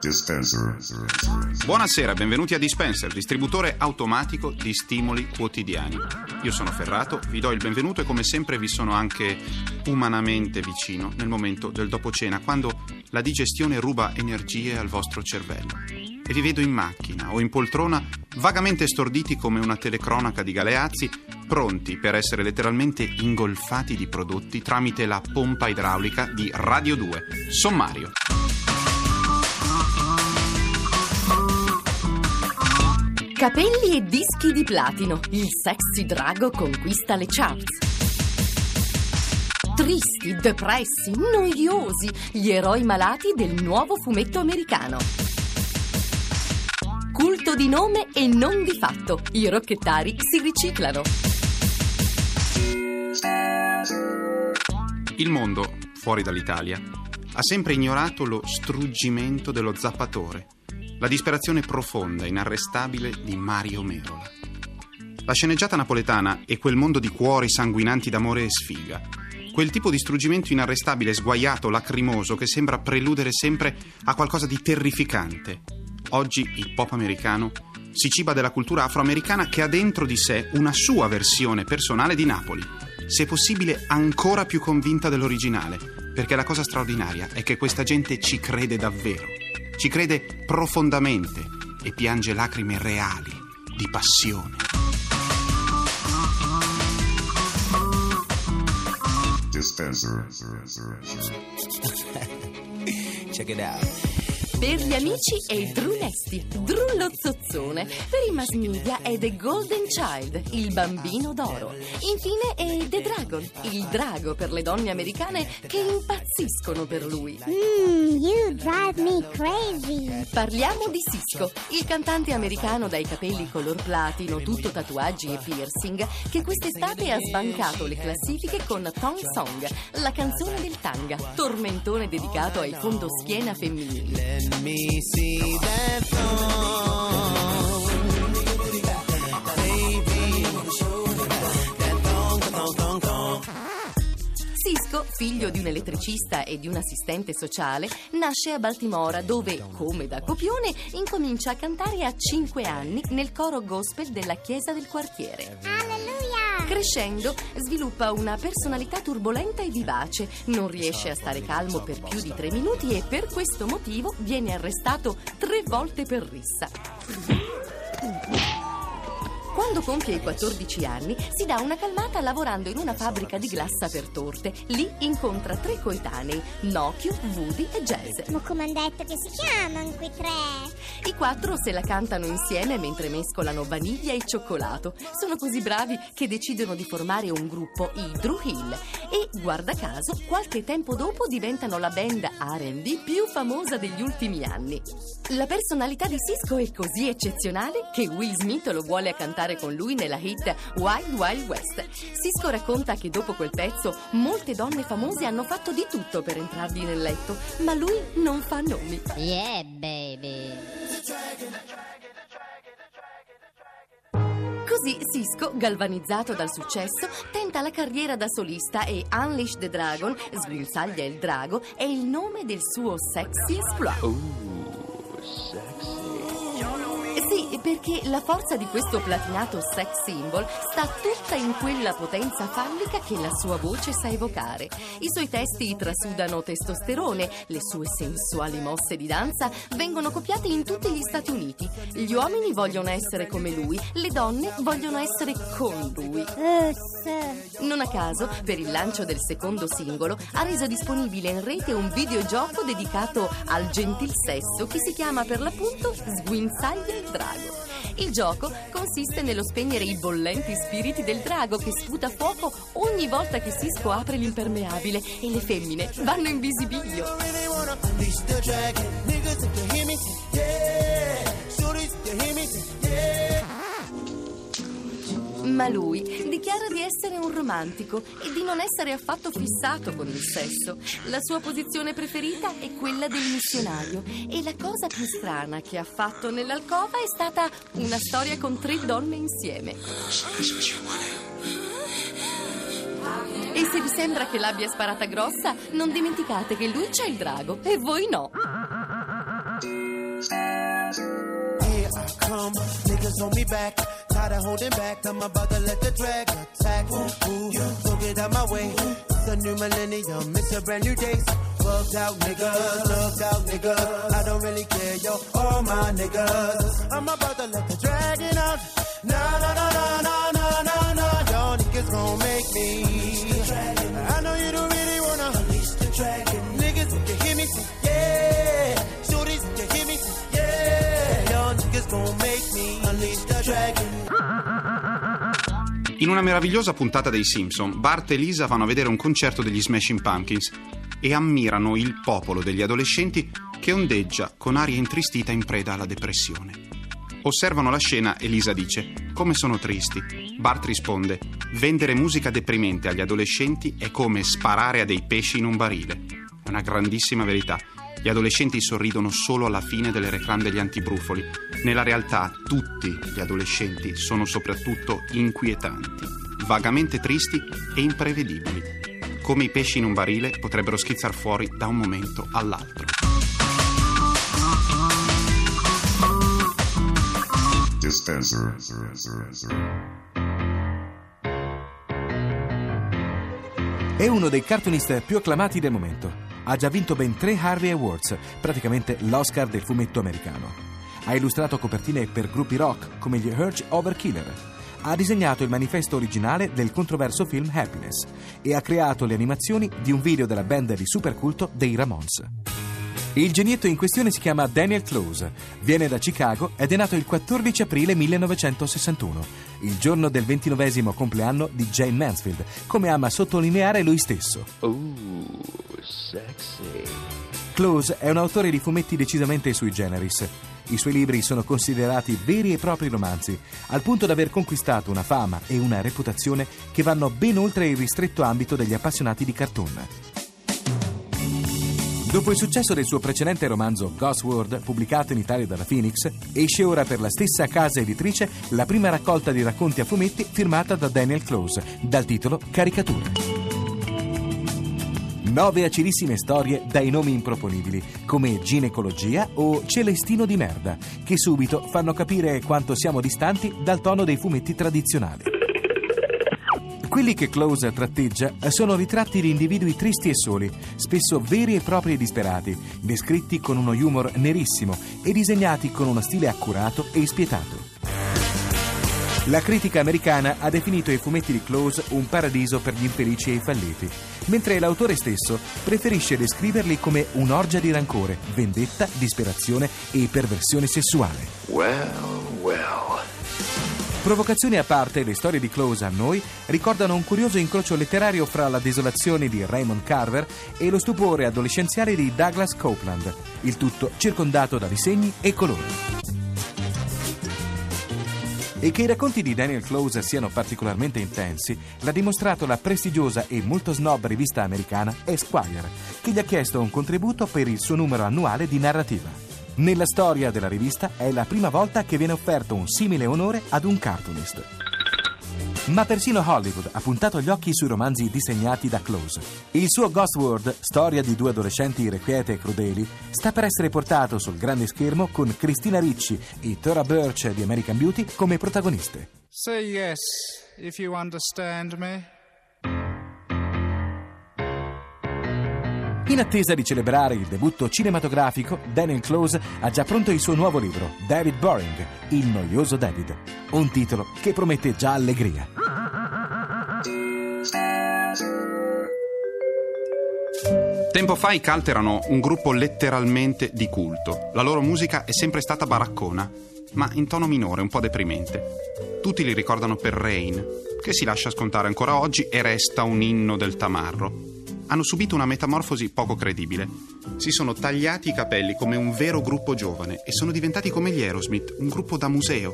Dispenser. Buonasera, benvenuti a Dispenser, distributore automatico di stimoli quotidiani. Io sono Ferrato, vi do il benvenuto e come sempre vi sono anche umanamente vicino nel momento del dopo cena, quando la digestione ruba energie al vostro cervello. E vi vedo in macchina o in poltrona, vagamente storditi come una telecronaca di Galeazzi, pronti per essere letteralmente ingolfati di prodotti tramite la pompa idraulica di Radio 2. Sommario. Capelli e dischi di platino. Il sexy drago conquista le charts. Tristi, depressi, noiosi, gli eroi malati del nuovo fumetto americano. Culto di nome e non di fatto. I rocchettari si riciclano. Il mondo, fuori dall'Italia, ha sempre ignorato lo struggimento dello zappatore, la disperazione profonda e inarrestabile di Mario Merola. La sceneggiata napoletana è quel mondo di cuori sanguinanti d'amore e sfiga, quel tipo di struggimento inarrestabile, sguaiato, lacrimoso che sembra preludere sempre a qualcosa di terrificante. Oggi il pop americano si ciba della cultura afroamericana che ha dentro di sé una sua versione personale di Napoli, se possibile ancora più convinta dell'originale, perché la cosa straordinaria è che questa gente ci crede davvero, ci crede profondamente e piange lacrime reali di passione. Dispenser. Check it out. Per gli amici è Drunesti, Drullo Zozzone. Per i mass media è The Golden Child, il bambino d'oro. Infine è The Dragon, il drago per le donne americane che impazziscono per lui. Mm, you drive me crazy. Parliamo di Cisco, il cantante americano dai capelli color platino, tutto tatuaggi e piercing, che quest'estate ha sbancato le classifiche con Tong Song, la canzone del tanga, tormentone dedicato ai fondoschiena femminili. Let me see that thong. Baby, that thong, thong, thong, thong. Cisco, figlio di un elettricista e di un assistente sociale, nasce a Baltimora dove, come da copione, incomincia a cantare a 5 anni nel coro gospel della chiesa del quartiere. Alleluia. Crescendo, sviluppa una personalità turbolenta e vivace, non riesce a stare calmo per più di tre minuti e per questo motivo viene arrestato tre volte per rissa. Quando compie i 14 anni si dà una calmata lavorando in una fabbrica di glassa per torte. Lì incontra tre coetanei, Nokio, Woody e Jazz. Ma come hanno detto che si chiamano quei tre? I quattro se la cantano insieme mentre mescolano vaniglia e cioccolato. Sono così bravi che decidono di formare un gruppo, i Drew Hill, e guarda caso, qualche tempo dopo diventano la band RB più famosa degli ultimi anni. La personalità di Cisco è così eccezionale che Will Smith lo vuole a cantare con lui nella hit Wild Wild West. Cisco racconta che dopo quel pezzo molte donne famose hanno fatto di tutto per entrargli nel letto, ma lui non fa nomi. Yeah, baby. Così Cisco, galvanizzato dal successo, tenta la carriera da solista e Unleash the Dragon, sguinzaglia il drago, è il nome del suo sexy exploit. Sì, perché la forza di questo platinato sex symbol sta tutta in quella potenza fallica che la sua voce sa evocare. I suoi testi trasudano testosterone, le sue sensuali mosse di danza vengono copiate in tutti gli Stati Uniti. Gli uomini vogliono essere come lui, le donne vogliono essere con lui. Non a caso, per il lancio del secondo singolo, ha reso disponibile in rete un videogioco dedicato al gentil sesso che si chiama per l'appunto Sguinzaglia il drago. Il gioco consiste nello spegnere i bollenti spiriti del drago che sputa fuoco ogni volta che Cisco apre l'impermeabile e le femmine vanno in visibilio. Really Ma lui dichiara di essere un romantico e di non essere affatto fissato con il sesso. La sua posizione preferita è quella del missionario e la cosa più strana che ha fatto nell'alcova è stata una storia con tre donne insieme. E se vi sembra che l'abbia sparata grossa, non dimenticate che lui c'ha il drago e voi no. Here I come, niggas on me back. Tired of holding back, I'm about to let the drag attack. Ooh, so get out my way. It's a new millennium, it's a brand new day. Bugged out niggas, slugged out niggas. I don't really care, yo, all my niggas. I'm about to let the dragon out. Nah, nah, nah, nah, nah, nah, nah, nah. Y'all niggas gon' make me. In una meravigliosa puntata dei Simpson, Bart e Lisa vanno a vedere un concerto degli Smashing Pumpkins e ammirano il popolo degli adolescenti che ondeggia con aria intristita in preda alla depressione. Osservano la scena e Lisa dice: Come sono tristi. Bart risponde: Vendere musica deprimente agli adolescenti è come sparare a dei pesci in un barile. È una grandissima verità. Gli adolescenti sorridono solo alla fine delle reclame degli antibrufoli. Nella realtà tutti gli adolescenti sono soprattutto inquietanti, vagamente tristi e imprevedibili. Come i pesci in un barile potrebbero schizzar fuori da un momento all'altro. Dispenser. È uno dei cartoonist più acclamati del momento. Ha già vinto ben tre Harvey Awards, praticamente l'Oscar del fumetto americano. Ha illustrato copertine per gruppi rock come gli Urge Overkiller. Ha disegnato il manifesto originale del controverso film Happiness e ha creato le animazioni di un video della band di superculto dei Ramones. Il genietto in questione si chiama Daniel Close, viene da Chicago ed è nato il 14 aprile 1961, il giorno del ventinovesimo compleanno di Jane Mansfield, come ama sottolineare lui stesso. Ooh, sexy. Close è un autore di fumetti decisamente sui generis. I suoi libri sono considerati veri e propri romanzi, al punto da aver conquistato una fama e una reputazione che vanno ben oltre il ristretto ambito degli appassionati di cartoon. Dopo il successo del suo precedente romanzo Ghost World, pubblicato in Italia dalla Phoenix, esce ora per la stessa casa editrice la prima raccolta di racconti a fumetti firmata da Daniel Close, dal titolo Caricature. Nove acidissime storie dai nomi improponibili, come Ginecologia o Celestino di merda, che subito fanno capire quanto siamo distanti dal tono dei fumetti tradizionali. Quelli che Close tratteggia sono ritratti di individui tristi e soli, spesso veri e propri disperati, descritti con uno humor nerissimo e disegnati con uno stile accurato e spietato. La critica americana ha definito i fumetti di Close un paradiso per gli infelici e i falliti, mentre l'autore stesso preferisce descriverli come un'orgia di rancore, vendetta, disperazione e perversione sessuale. Well, well. Provocazioni a parte, le storie di Close a noi ricordano un curioso incrocio letterario fra la desolazione di Raymond Carver e lo stupore adolescenziale di Douglas Copeland, il tutto circondato da disegni e colori. E che i racconti di Daniel Close siano particolarmente intensi l'ha dimostrato la prestigiosa e molto snob rivista americana Esquire, che gli ha chiesto un contributo per il suo numero annuale di narrativa. Nella storia della rivista è la prima volta che viene offerto un simile onore ad un cartoonist. Ma persino Hollywood ha puntato gli occhi sui romanzi disegnati da Close. Il suo Ghost World, storia di due adolescenti irrequiete e crudeli, sta per essere portato sul grande schermo con Christina Ricci e Tora Birch di American Beauty come protagoniste. Say yes if you understand me. In attesa di celebrare il debutto cinematografico, Daniel Close ha già pronto il suo nuovo libro, David Boring, Il noioso David. Un titolo che promette già allegria. Tempo fa i Cult erano un gruppo letteralmente di culto. La loro musica è sempre stata baraccona, ma in tono minore, un po' deprimente. Tutti li ricordano per Rain, che si lascia scontare ancora oggi e resta un inno del tamarro. Hanno subito una metamorfosi poco credibile. Si sono tagliati i capelli come un vero gruppo giovane e sono diventati come gli Aerosmith, un gruppo da museo.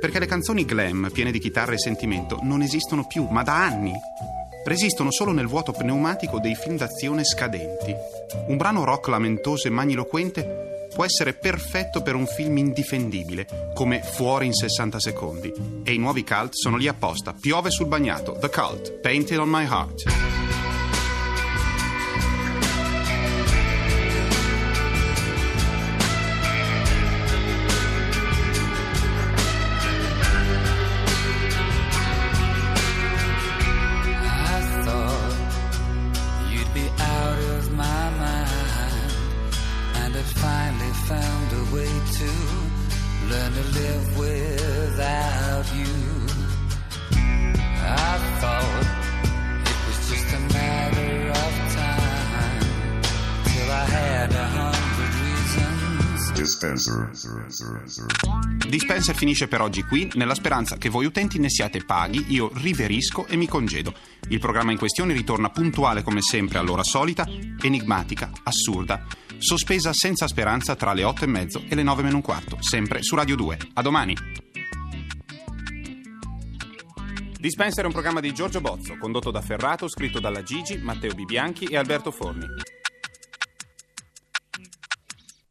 Perché le canzoni glam, piene di chitarre e sentimento, non esistono più, ma da anni. Resistono solo nel vuoto pneumatico dei film d'azione scadenti. Un brano rock lamentoso e magniloquente può essere perfetto per un film indifendibile, come Fuori in 60 secondi. E i nuovi cult sono lì apposta. Piove sul bagnato. The Cult, Painted on My Heart. Dispenser. Dispenser finisce per oggi qui, nella speranza che voi utenti ne siate paghi, io riverisco e mi congedo. Il programma in questione ritorna puntuale come sempre all'ora solita, enigmatica, assurda, sospesa senza speranza tra le 8 e mezzo e le 9 meno un quarto, sempre su Radio 2. A domani! Dispenser è un programma di Giorgio Bozzo, condotto da Ferrato, scritto dalla Gigi, Matteo Bibianchi e Alberto Forni.